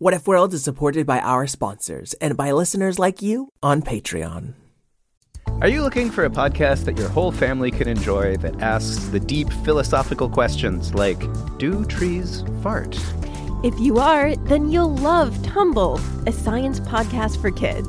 What If World is supported by our sponsors and by listeners like you on Patreon. Are you looking for a podcast that your whole family can enjoy that asks the deep philosophical questions like Do trees fart? If you are, then you'll love Tumble, a science podcast for kids.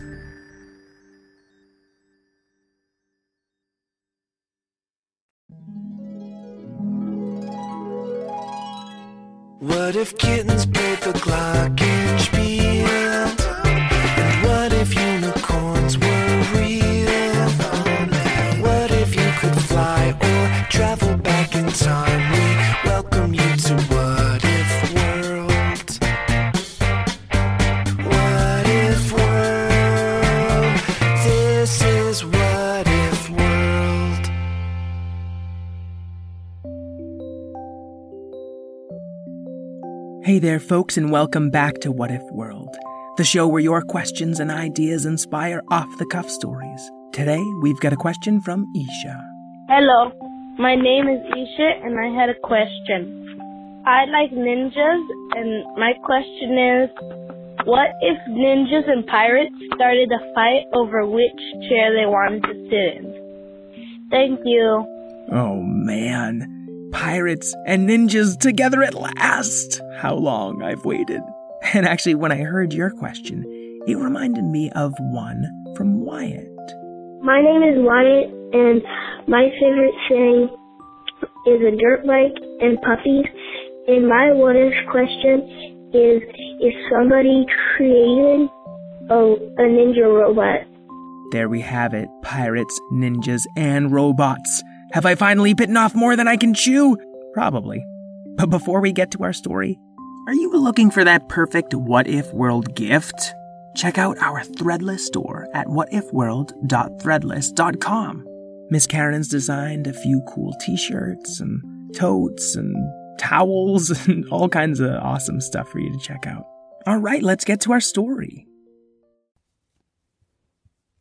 What if kittens played the glockenspiel? There, folks, and welcome back to What If World, the show where your questions and ideas inspire off the cuff stories. Today, we've got a question from Esha. Hello, my name is Esha and I had a question. I like ninjas and my question is, what if ninjas and pirates started a fight over which chair they wanted to sit in? Thank you. Oh man, pirates and ninjas together at last! How long I've waited. And actually, when I heard your question, it reminded me of one from Wyatt. My name is Wyatt, and my favorite thing is a dirt bike and puppies. And my what if question is if somebody created a, a ninja robot, There we have it pirates, ninjas, and robots. Have I finally bitten off more than I can chew? Probably. But before we get to our story, are you looking for that perfect what if world gift? Check out our threadless store at whatifworld.threadless.com. Miss Karen's designed a few cool t shirts and totes and towels and all kinds of awesome stuff for you to check out. All right, let's get to our story.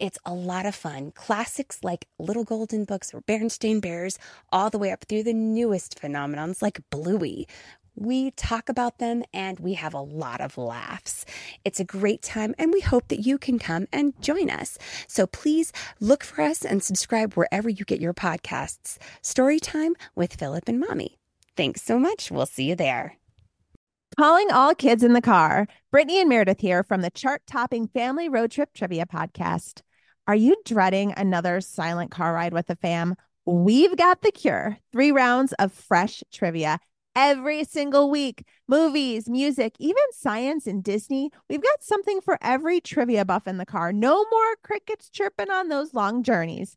It's a lot of fun. Classics like Little Golden Books or Berenstain Bears, all the way up through the newest phenomenons like Bluey. We talk about them and we have a lot of laughs. It's a great time and we hope that you can come and join us. So please look for us and subscribe wherever you get your podcasts. Storytime with Philip and Mommy. Thanks so much. We'll see you there. Calling all kids in the car. Brittany and Meredith here from the chart topping Family Road Trip Trivia Podcast. Are you dreading another silent car ride with the fam? We've got the cure. Three rounds of fresh trivia every single week. Movies, music, even science and Disney. We've got something for every trivia buff in the car. No more crickets chirping on those long journeys.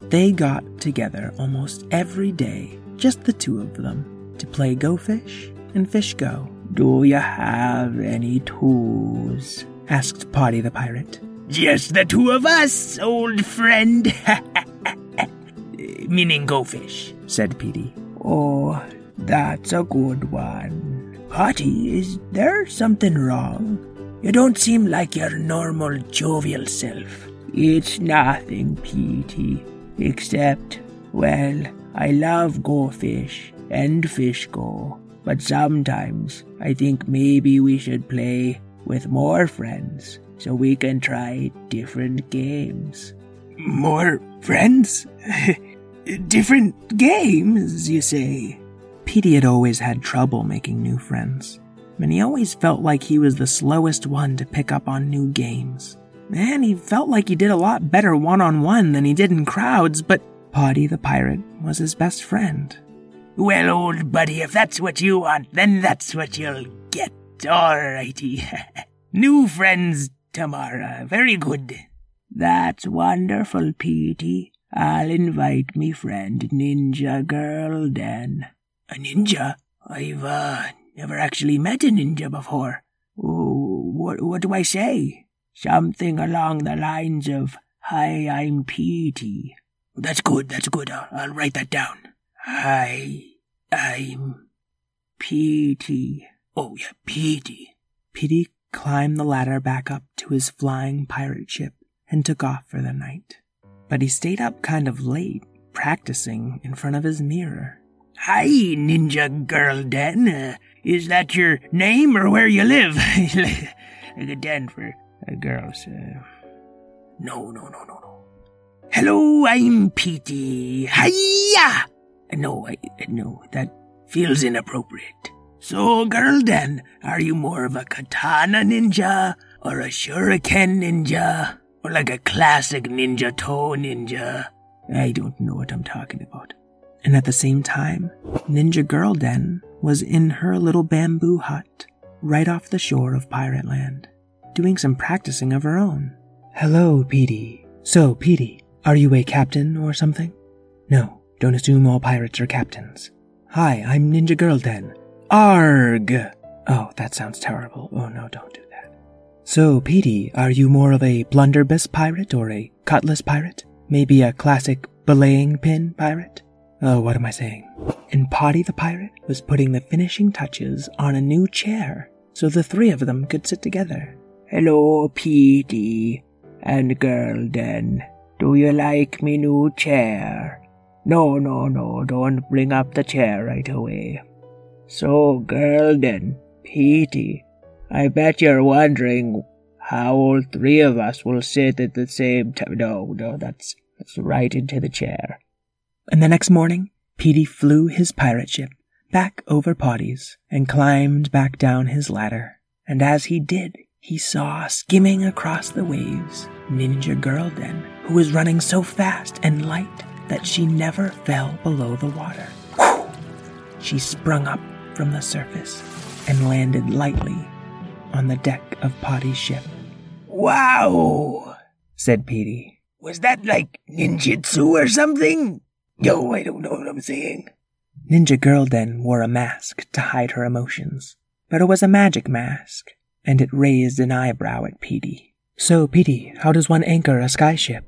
They got together almost every day, just the two of them, to play Go Fish and Fish Go. Do you have any tools? asked Potty the pirate. Just the two of us, old friend. Meaning Go Fish, said Petey. Oh, that's a good one. Potty, is there something wrong? You don't seem like your normal jovial self. It's nothing, Petey, except, well, I love Go Fish and Fish Go, but sometimes I think maybe we should play with more friends so we can try different games. More friends? different games, you say? Petey had always had trouble making new friends, and he always felt like he was the slowest one to pick up on new games. And he felt like he did a lot better one on one than he did in crowds, but Potty the pirate was his best friend. Well, old buddy, if that's what you want, then that's what you'll get. All righty. New friends tomorrow. Very good. That's wonderful, Petey. I'll invite me friend Ninja Girlden. A ninja? I've uh, never actually met a ninja before. Oh, what, what do I say? Something along the lines of, Hi, I'm Petey. That's good, that's good. I'll, I'll write that down. Hi, I'm Petey. Oh, yeah, Petey. Petey climbed the ladder back up to his flying pirate ship and took off for the night. But he stayed up kind of late, practicing in front of his mirror. Hi, Ninja Girlden. Uh, is that your name or where you live? like a den uh, girls. Uh, no, no, no, no, no. Hello, I'm Petey. Hiya! No, I, no, that feels inappropriate. So, Girlden, are you more of a katana ninja or a shuriken ninja or like a classic ninjato ninja? I don't know what I'm talking about. And at the same time, Ninja Girlden was in her little bamboo hut right off the shore of Pirate Land, doing some practicing of her own. Hello, Petey. So, Petey, are you a captain or something? No, don't assume all pirates are captains. Hi, I'm Ninja Girlden. Arg! Oh, that sounds terrible. Oh no, don't do that. So, Petey, are you more of a blunderbuss pirate or a cutlass pirate? Maybe a classic belaying pin pirate? Oh, what am I saying? And Potty the pirate was putting the finishing touches on a new chair so the three of them could sit together. Hello, Petey and Girlden. Do you like me new chair? No, no, no, don't bring up the chair right away. So, Girlden, Petey, I bet you're wondering how all three of us will sit at the same time. No, no, that's, that's right into the chair. And the next morning, Petey flew his pirate ship back over Potty's and climbed back down his ladder. And as he did, he saw skimming across the waves Ninja Girlden, who was running so fast and light that she never fell below the water. She sprung up from the surface and landed lightly on the deck of Potty's ship. Wow, said Petey. Was that like ninjutsu or something? No, I don't know what I'm saying. Ninja Girlden wore a mask to hide her emotions, but it was a magic mask, and it raised an eyebrow at Petey. So, Petey, how does one anchor a skyship?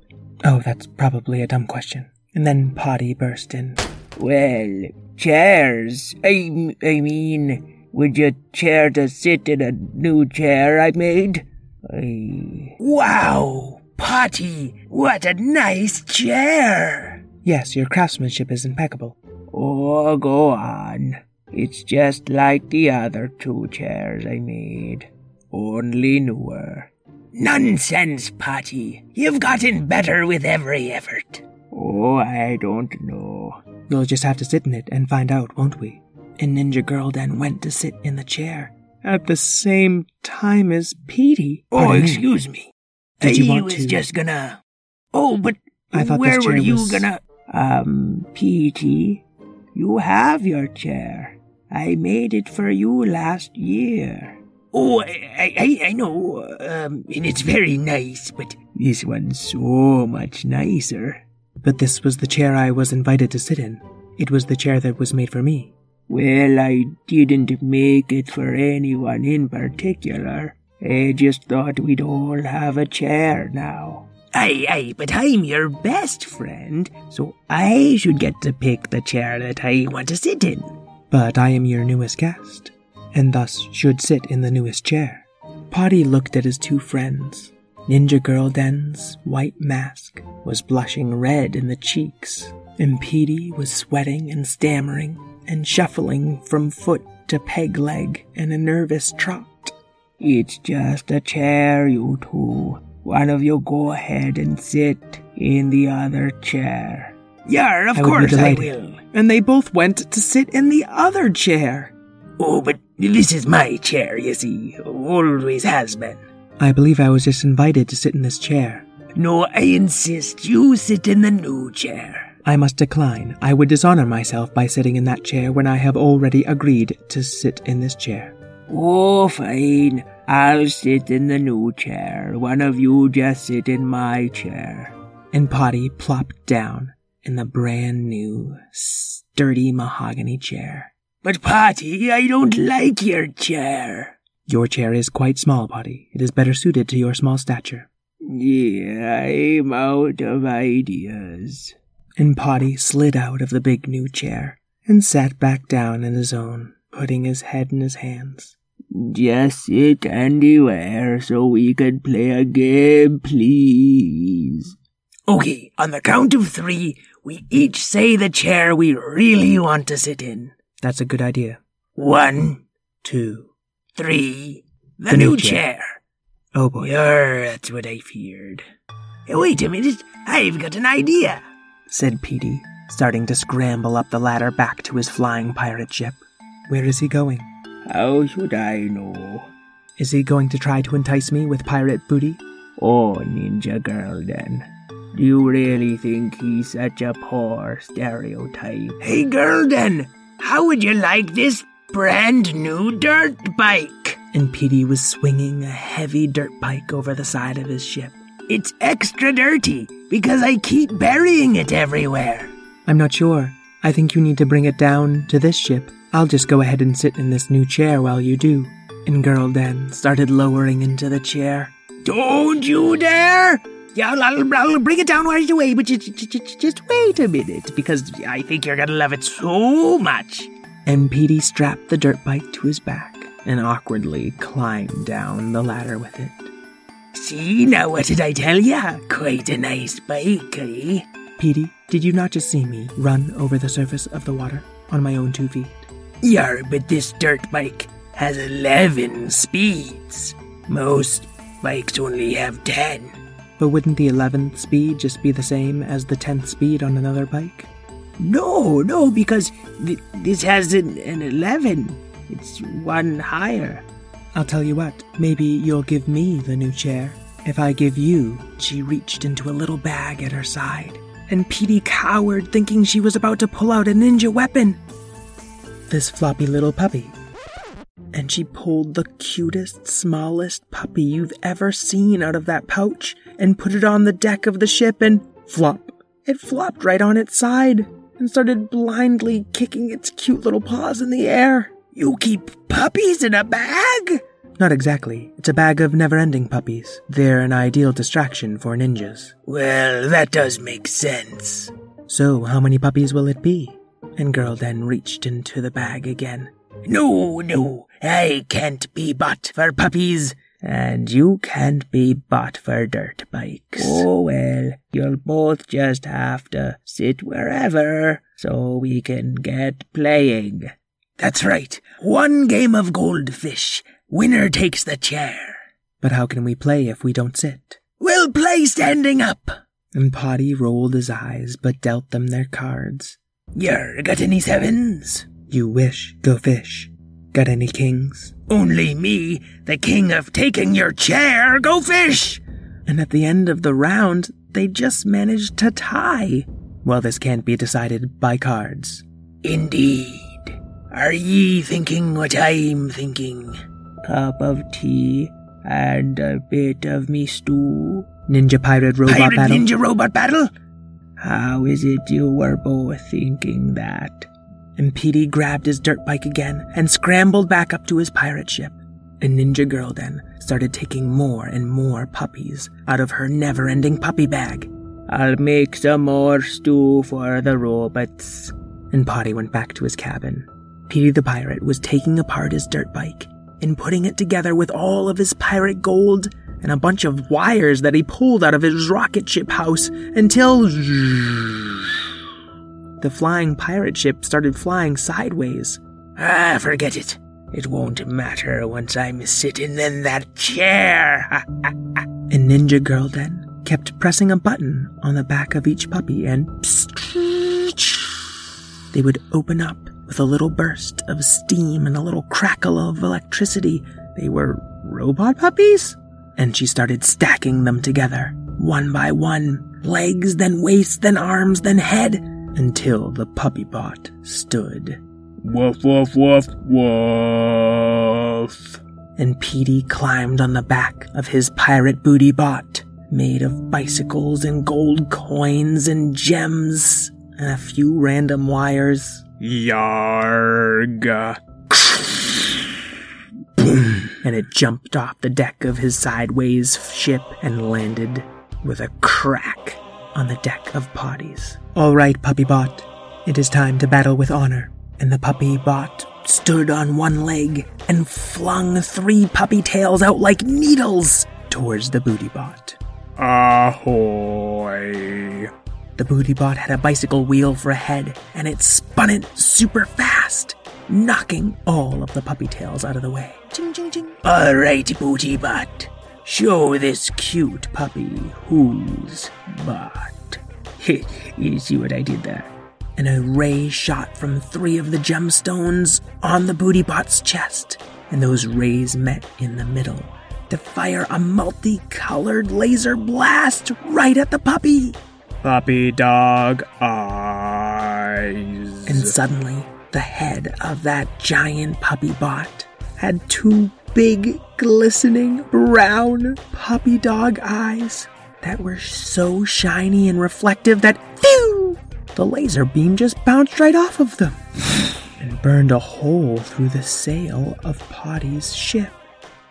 Oh, that's probably a dumb question. And then Potty burst in. Well, chairs. I, I mean, would you chair to sit in a new chair I made? I... Wow! Potty! What a nice chair! Yes, your craftsmanship is impeccable. Oh, go on. It's just like the other two chairs I made, only newer. Nonsense, Potty. You've gotten better with every effort. Oh, I don't know. We'll just have to sit in it and find out, won't we? And Ninja Girlden went to sit in the chair at the same time as Petey. Oh, excuse me. Did you I want was to? just gonna. Oh, but I thought where were you was... gonna? Um, Petey, you have your chair. I made it for you last year. Oh, I, I, I know, um, and it's very nice, but this one's so much nicer. But this was the chair I was invited to sit in. It was the chair that was made for me. Well, I didn't make it for anyone in particular. I just thought we'd all have a chair now. Aye, aye, but I'm your best friend, so I should get to pick the chair that I want to sit in. But I am your newest guest, and thus should sit in the newest chair. Potty looked at his two friends. Ninja Girlden's white mask was blushing red in the cheeks, and Petey was sweating and stammering and shuffling from foot to peg leg in a nervous trot. It's just a chair, you two. One of you go ahead and sit in the other chair. Yeah, of I course I will. And they both went to sit in the other chair. Oh, but this is my chair, you see. Always has been. I believe I was just invited to sit in this chair. No, I insist you sit in the new chair. I must decline. I would dishonor myself by sitting in that chair when I have already agreed to sit in this chair. Oh, fine. I'll sit in the new chair. One of you just sit in my chair. And Potty plopped down in the brand new, sturdy mahogany chair. But Patty, I don't like your chair. Your chair is quite small, Potty. It is better suited to your small stature. Yeah, I'm out of ideas. And Potty slid out of the big new chair and sat back down in his own, putting his head in his hands. Just sit anywhere so we could play a game, please. Okay, on the count of three, we each say the chair we really want to sit in. That's a good idea. One, two, three. The, The new, new chair. chair. Oh boy. Yer, that's what I feared. Hey, wait a minute, I've got an idea. said Petey, starting to scramble up the ladder back to his flying pirate ship. Where is he going? How should I know? Is he going to try to entice me with pirate booty? Oh, Ninja Girlden. Do you really think he's such a poor stereotype? Hey, Girlden, how would you like this brand new dirt bike? And Petey was swinging a heavy dirt bike over the side of his ship. It's extra dirty because I keep burying it everywhere. I'm not sure. I think you need to bring it down to this ship. I'll just go ahead and sit in this new chair while you do. And Girlden started lowering into the chair. Don't you dare! Yeah, I'll, bring it down right away, but just, just, wait a minute because I think you're gonna love it so much. And Petey strapped the dirt bike to his back and awkwardly climbed down the ladder with it. See, now what did I tell ya? Quite a nice bike, eh? Petey, did you not just see me run over the surface of the water on my own two feet? Yeah, but this dirt bike has 11 speeds. Most bikes only have 10. But wouldn't the 11th speed just be the same as the 10th speed on another bike? No, no, because th- this has an, an 11. It's one higher. I'll tell you what, maybe you'll give me the new chair. If I give you, she reached into a little bag at her side, and Petey cowered, thinking she was about to pull out a ninja weapon. This floppy little puppy. And she pulled the cutest, smallest puppy you've ever seen out of that pouch and put it on the deck of the ship, and flop. It flopped right on its side and started blindly kicking its cute little paws in the air. You keep puppies in a bag? Not exactly. It's a bag of never ending puppies. They're an ideal distraction for ninjas. Well, that does make sense. So, how many puppies will it be? And Girlden reached into the bag again. No, no, I can't be bought for puppies. And you can't be bought for dirt bikes. Oh. oh well, you'll both just have to sit wherever so we can get playing. That's right, one game of Go Fish. Winner takes the chair. But how can we play if we don't sit? We'll play standing up. And Potty rolled his eyes but dealt them their cards. Yer got any sevens? You wish, go fish. Got any kings? Only me, the king of taking your chair, go fish! And at the end of the round, they just managed to tie. Well, this can't be decided by cards. Indeed. Are ye thinking what I'm thinking? Cup of tea and a bit of me stew? Ninja pirate robot Pirate battle. ninja robot battle? How is it you were both thinking that? And Petey grabbed his dirt bike again and scrambled back up to his pirate ship. And Ninja Girlden started taking more and more puppies out of her never ending puppy bag. I'll make some more stew for the robots. And Potty went back to his cabin. Petey the pirate was taking apart his dirt bike and putting it together with all of his pirate gold and a bunch of wires that he pulled out of his rocket ship house until. The flying pirate ship started flying sideways. Ah, forget it. It won't matter once I'm sitting in that chair. And Ninja Girlden kept pressing a button on the back of each puppy and they would open up with a little burst of steam and a little crackle of electricity. They were robot puppies? And she started stacking them together, one by one, legs, then waist, then arms, then head, until the puppy bot stood. Woof, woof, woof, woof. And Petey climbed on the back of his pirate booty bot, made of bicycles and gold coins and gems and a few random wires. Yarg. Boom. and it jumped off the deck of his sideways ship and landed with a crack on the deck of Potty's. All right, Puppy Bot, it is time to battle with honor. And the Puppy Bot stood on one leg and flung three puppy tails out like needles towards the Booty Bot. Ahoy. The Booty Bot had a bicycle wheel for a head, and it spun it super fast, knocking all of the puppy tails out of the way. Ching, ching, ching. All right, Booty Bot. Show this cute puppy who's bot. you see what I did there? And a ray shot from three of the gemstones on the Booty Bot's chest, and those rays met in the middle to fire a multicolored laser blast right at the puppy. Puppy dog eyes. And suddenly, the head of that giant puppy bot had two big, glistening, brown puppy dog eyes that were so shiny and reflective that, phew, the laser beam just bounced right off of them and burned a hole through the sail of Potty's ship.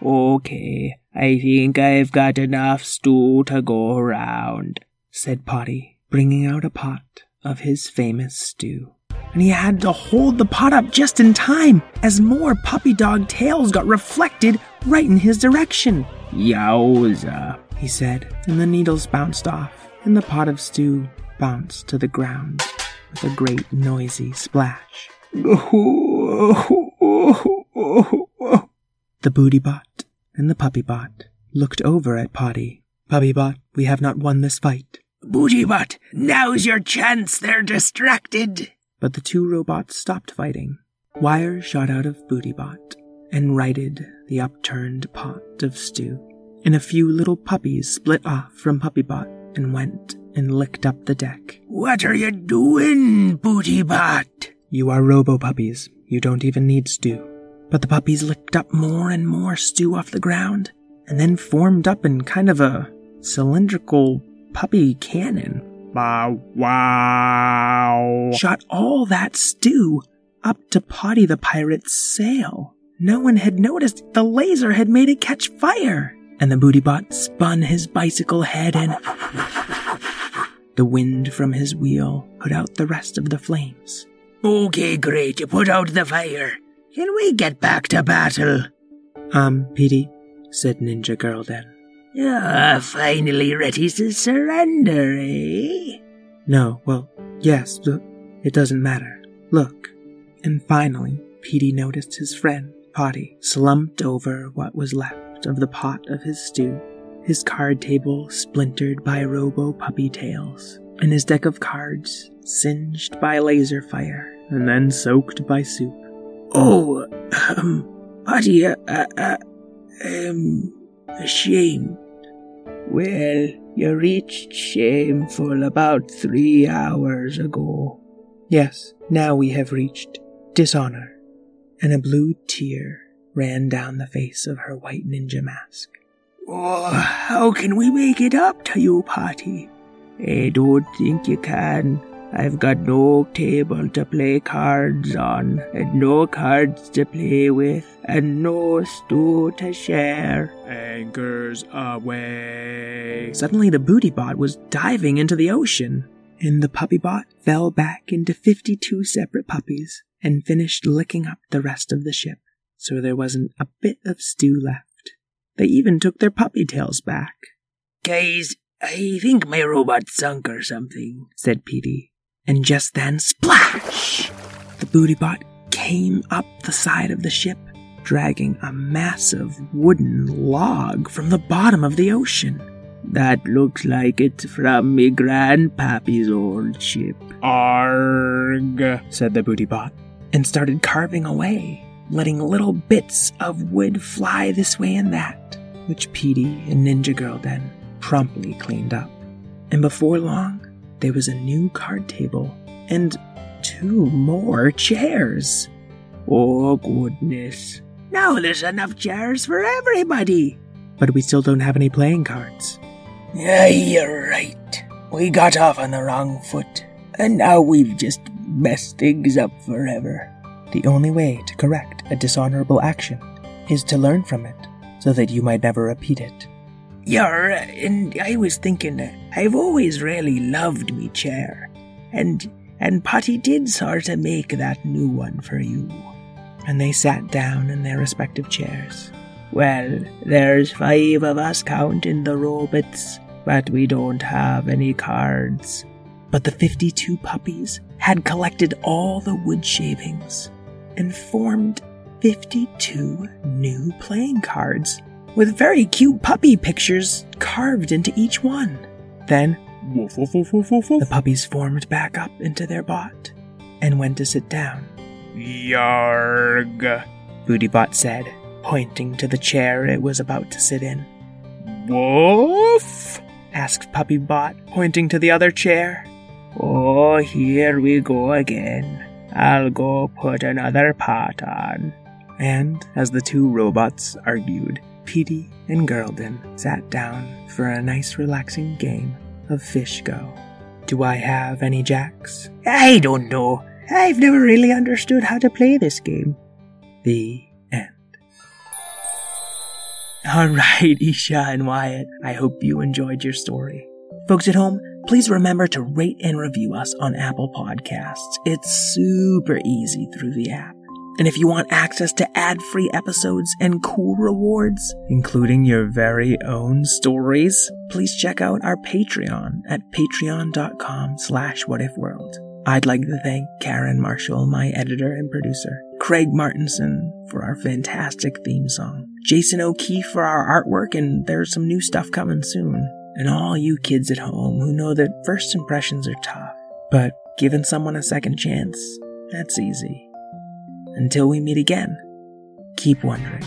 Okay, I think I've got enough stew to go around, said Potty, bringing out a pot of his famous stew. And he had to hold the pot up just in time as more puppy dog tails got reflected right in his direction. Yowza, he said, and the needles bounced off, and the pot of stew bounced to the ground with a great noisy splash. The booty bot and the puppy bot looked over at Potty. Puppy bot, we have not won this fight. Booty bot, now's your chance, they're distracted. But the two robots stopped fighting. Wire shot out of Booty bot and righted the upturned pot of stew. And a few little puppies split off from Puppy bot and went and licked up the deck. What are you doing, Booty bot? You are robo puppies. You don't even need stew. But the puppies licked up more and more stew off the ground, and then formed up in kind of a cylindrical puppy cannon. Bow wow. Shot all that stew up to Potty the pirate's sail. No one had noticed the laser had made it catch fire. And the booty bot spun his bicycle head and the wind from his wheel put out the rest of the flames. Okay, great. You put out the fire. Can we get back to battle? Um, Petey, said Ninja Girlden. Ah, finally ready to surrender, eh? No, well, yes, but it doesn't matter. Look. And finally, Petey noticed his friend, Potty, slumped over what was left of the pot of his stew, his card table splintered by robo puppy tails, and his deck of cards singed by laser fire and then soaked by soup. Oh, um, Potty, uh, uh, uh, um, shame. Well, you reached shameful about three hours ago. Yes, now we have reached dishonor. And a blue tear ran down the face of her white ninja mask. Oh, how can we make it up to you, Potty? I don't think you can. I've got no table to play cards on, and no cards to play with, and no stew to share. Anchors away. Suddenly, the booty bot was diving into the ocean, and the puppy bot fell back into 52 separate puppies and finished licking up the rest of the ship, so there wasn't a bit of stew left. They even took their puppy tails back. Guys, I think my robot sunk or something, said Petey. And just then, splash! The booty bot came up the side of the ship, dragging a massive wooden log from the bottom of the ocean. That looks like it's from me grandpappy's old ship. Arg, said the booty bot, and started carving away, letting little bits of wood fly this way and that, which Petey and Ninja Girlden promptly cleaned up. And before long, there was a new card table and two more chairs. Oh, goodness. Now there's enough chairs for everybody. But we still don't have any playing cards. Yeah, you're right. We got off on the wrong foot, and now we've just messed things up forever. The only way to correct a dishonorable action is to learn from it so that you might never repeat it. Yeah, and I was thinking, I've always really loved me chair, and and Potty did sort of make that new one for you. And they sat down in their respective chairs. Well, there's five of us counting the robots, but we don't have any cards. But the 52 puppies had collected all the wood shavings and formed 52 new playing cards with very cute puppy pictures carved into each one. Then, woof, woof, woof, woof, woof, the puppies formed back up into their bot and went to sit down. Yarg, Bootybot said, pointing to the chair it was about to sit in. Woof? asked Puppybot, pointing to the other chair. Oh, here we go again. I'll go put another pot on. And as the two robots argued, Petey and Girlden sat down for a nice relaxing game of Fish Go. Do I have any jacks? I don't know. I've never really understood how to play this game. The end. All right, Esha and Wyatt. I hope you enjoyed your story. Folks at home, please remember to rate and review us on Apple Podcasts. It's super easy through the app. And if you want access to ad-free episodes and cool rewards, including your very own stories, please check out our Patreon at patreon.com slash whatifworld. I'd like to thank Karen Marshall, my editor and producer, Craig Martinson for our fantastic theme song, Jason O'Keefe for our artwork, and there's some new stuff coming soon. And all you kids at home who know that first impressions are tough, but giving someone a second chance, that's easy. Until we meet again, keep wondering.